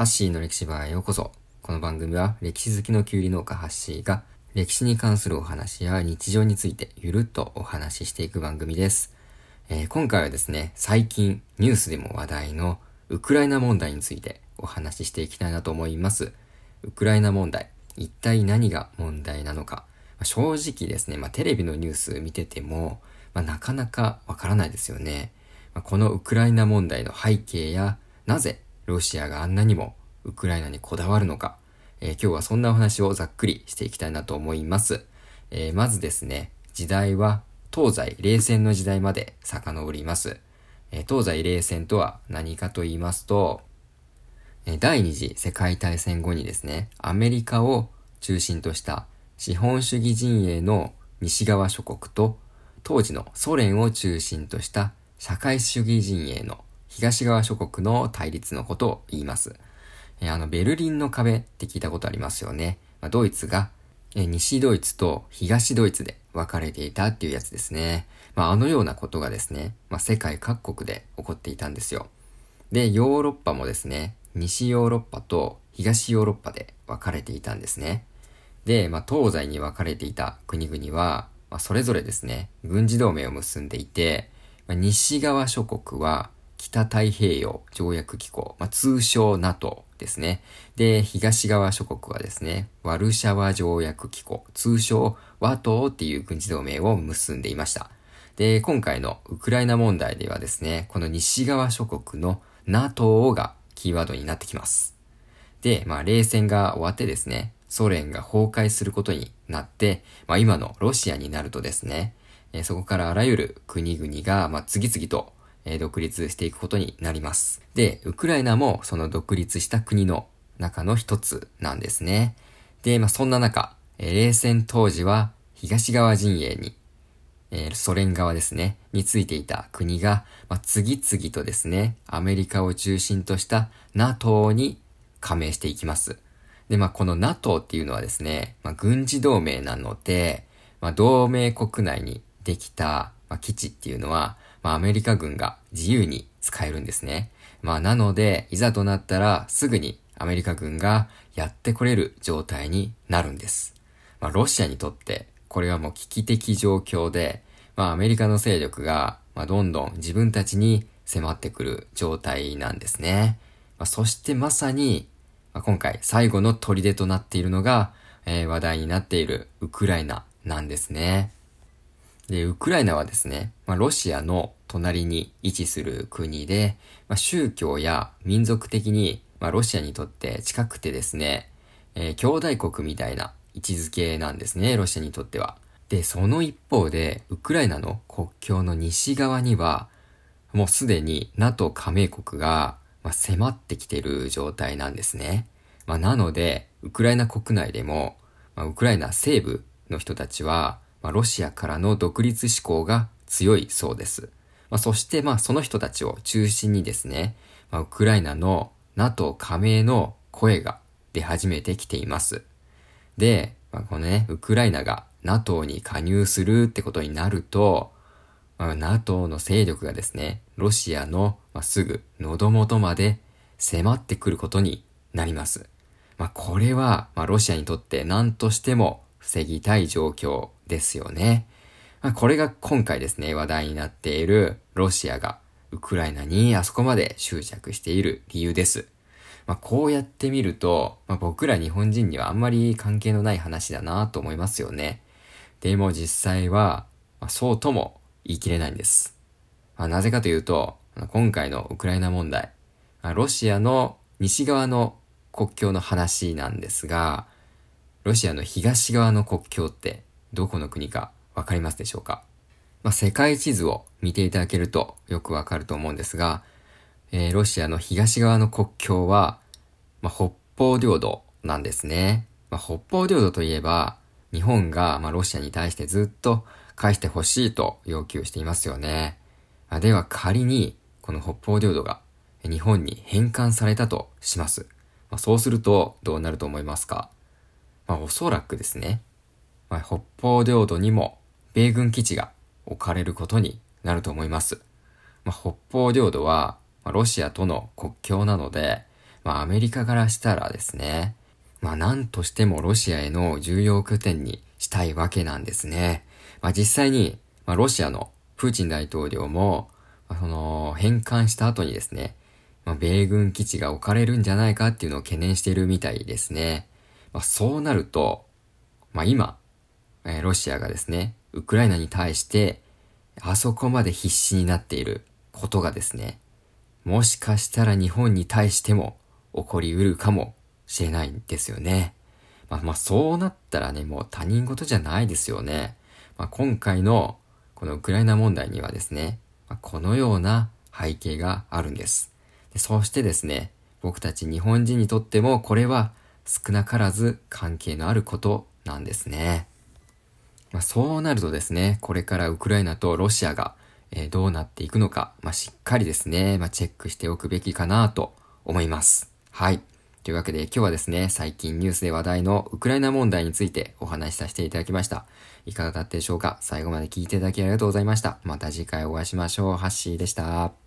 ハッシーの歴史バーへようこそ。この番組は歴史好きのキュウリ農家ハッシーが歴史に関するお話や日常についてゆるっとお話ししていく番組です。えー、今回はですね、最近ニュースでも話題のウクライナ問題についてお話ししていきたいなと思います。ウクライナ問題、一体何が問題なのか。まあ、正直ですね、まあ、テレビのニュース見てても、まあ、なかなかわからないですよね。まあ、このウクライナ問題の背景や、なぜロシアがあんなにもウクライナにこだわるのか、えー、今日はそんなお話をざっくりしていきたいなと思います。えー、まずですね、時代は東西冷戦の時代まで遡ります。え、東西冷戦とは何かと言いますと、え第二次世界大戦後にですね、アメリカを中心とした資本主義陣営の西側諸国と当時のソ連を中心とした社会主義陣営の東側諸国の対立のことを言います。えあの、ベルリンの壁って聞いたことありますよね。まあ、ドイツが、え西ドイツと東ドイツで分かれていたっていうやつですね。まあ、あのようなことがですね、まあ、世界各国で起こっていたんですよ。で、ヨーロッパもですね、西ヨーロッパと東ヨーロッパで分かれていたんですね。で、まあ、東西に分かれていた国々は、まあ、それぞれですね、軍事同盟を結んでいて、まあ、西側諸国は北太平洋条約機構、まあ、通称 NATO ですね。で、東側諸国はですね、ワルシャワ条約機構、通称 WATO っていう軍事同盟を結んでいました。で、今回のウクライナ問題ではですね、この西側諸国の NATO がキーワードになってきます。で、まあ、冷戦が終わってですね、ソ連が崩壊することになって、まあ、今のロシアになるとですね、えそこからあらゆる国々が、まあ、次々と、え独立していくことになります。で、ウクライナもその独立した国の中の一つなんですね。で、まあ、そんな中、え冷戦当時は東側陣営に、えー、ソ連側ですね、についていた国が、まあ、次々とですね、アメリカを中心とした NATO に加盟していきます。で、まあ、この NATO っていうのはですね、まあ、軍事同盟なので、まあ、同盟国内にできた、まあ、基地っていうのは、まあ、アメリカ軍が自由に使えるんですね。まあ、なので、いざとなったら、すぐにアメリカ軍がやってこれる状態になるんです。まあ、ロシアにとって、これはもう危機的状況で、まあ、アメリカの勢力が、まあ、どんどん自分たちに迫ってくる状態なんですね。まあ、そしてまさに、まあ、今回最後の砦となっているのが、えー、話題になっているウクライナなんですね。で、ウクライナはですね、まあ、ロシアの隣に位置する国で、まあ、宗教や民族的に、まあ、ロシアにとって近くてですね、えー、兄弟国みたいな位置づけなんですね、ロシアにとっては。で、その一方で、ウクライナの国境の西側には、もうすでに NATO 加盟国が、まあ、迫ってきてる状態なんですね。まあ、なので、ウクライナ国内でも、まあ、ウクライナ西部の人たちは、まあ、ロシアからの独立志向が強いそうです。まあ、そして、まあ、その人たちを中心にですね、まあ、ウクライナの NATO 加盟の声が出始めてきています。で、まあ、このね、ウクライナが NATO に加入するってことになると、まあ、NATO の勢力がですね、ロシアの、まあ、すぐ喉元まで迫ってくることになります。まあ、これは、まあ、ロシアにとって何としても防ぎたい状況ですよね。まあ、これが今回ですね、話題になっているロシアがウクライナにあそこまで執着している理由です。まあ、こうやってみると、まあ、僕ら日本人にはあんまり関係のない話だなと思いますよね。でも実際は、まあ、そうとも言い切れないんです。まあ、なぜかというと、今回のウクライナ問題、まあ、ロシアの西側の国境の話なんですが、ロシアの東側の国境ってどこの国かわかりますでしょうか？まあ、世界地図を見ていただけるとよくわかると思うんですが、えー、ロシアの東側の国境は、まあ、北方領土なんですね。まあ、北方領土といえば、日本が、まあ、ロシアに対してずっと返してほしいと要求していますよね。まあ、では仮に、この北方領土が日本に返還されたとします。まあ、そうするとどうなると思いますか？まあ、おそらくですね、まあ、北方領土にも米軍基地が置かれることになると思います。まあ、北方領土は、まあ、ロシアとの国境なので、まあアメリカからしたらですね、まあ何としてもロシアへの重要拠点にしたいわけなんですね。まあ実際に、まあロシアのプーチン大統領も、まあ、その返還した後にですね、まあ、米軍基地が置かれるんじゃないかっていうのを懸念しているみたいですね。まあ、そうなると、まあ、今、え、ロシアがですね、ウクライナに対して、あそこまで必死になっていることがですね、もしかしたら日本に対しても起こりうるかもしれないんですよね。まあ、まあ、そうなったらね、もう他人事じゃないですよね。まあ、今回のこのウクライナ問題にはですね、まあ、このような背景があるんです。でそしてですね、僕たち日本人にとってもこれは少なからず関係のあることなんですね。まあ、そうなるとですね、これからウクライナとロシアが、えー、どうなっていくのか、まあ、しっかりですね、まあ、チェックしておくべきかなと思います。はい。というわけで今日はですね、最近ニュースで話題のウクライナ問題についてお話しさせていただきました。いかがだったでしょうか？最後まで聞いていただきありがとうございました。また次回お会いしましょう。ハッシーでした。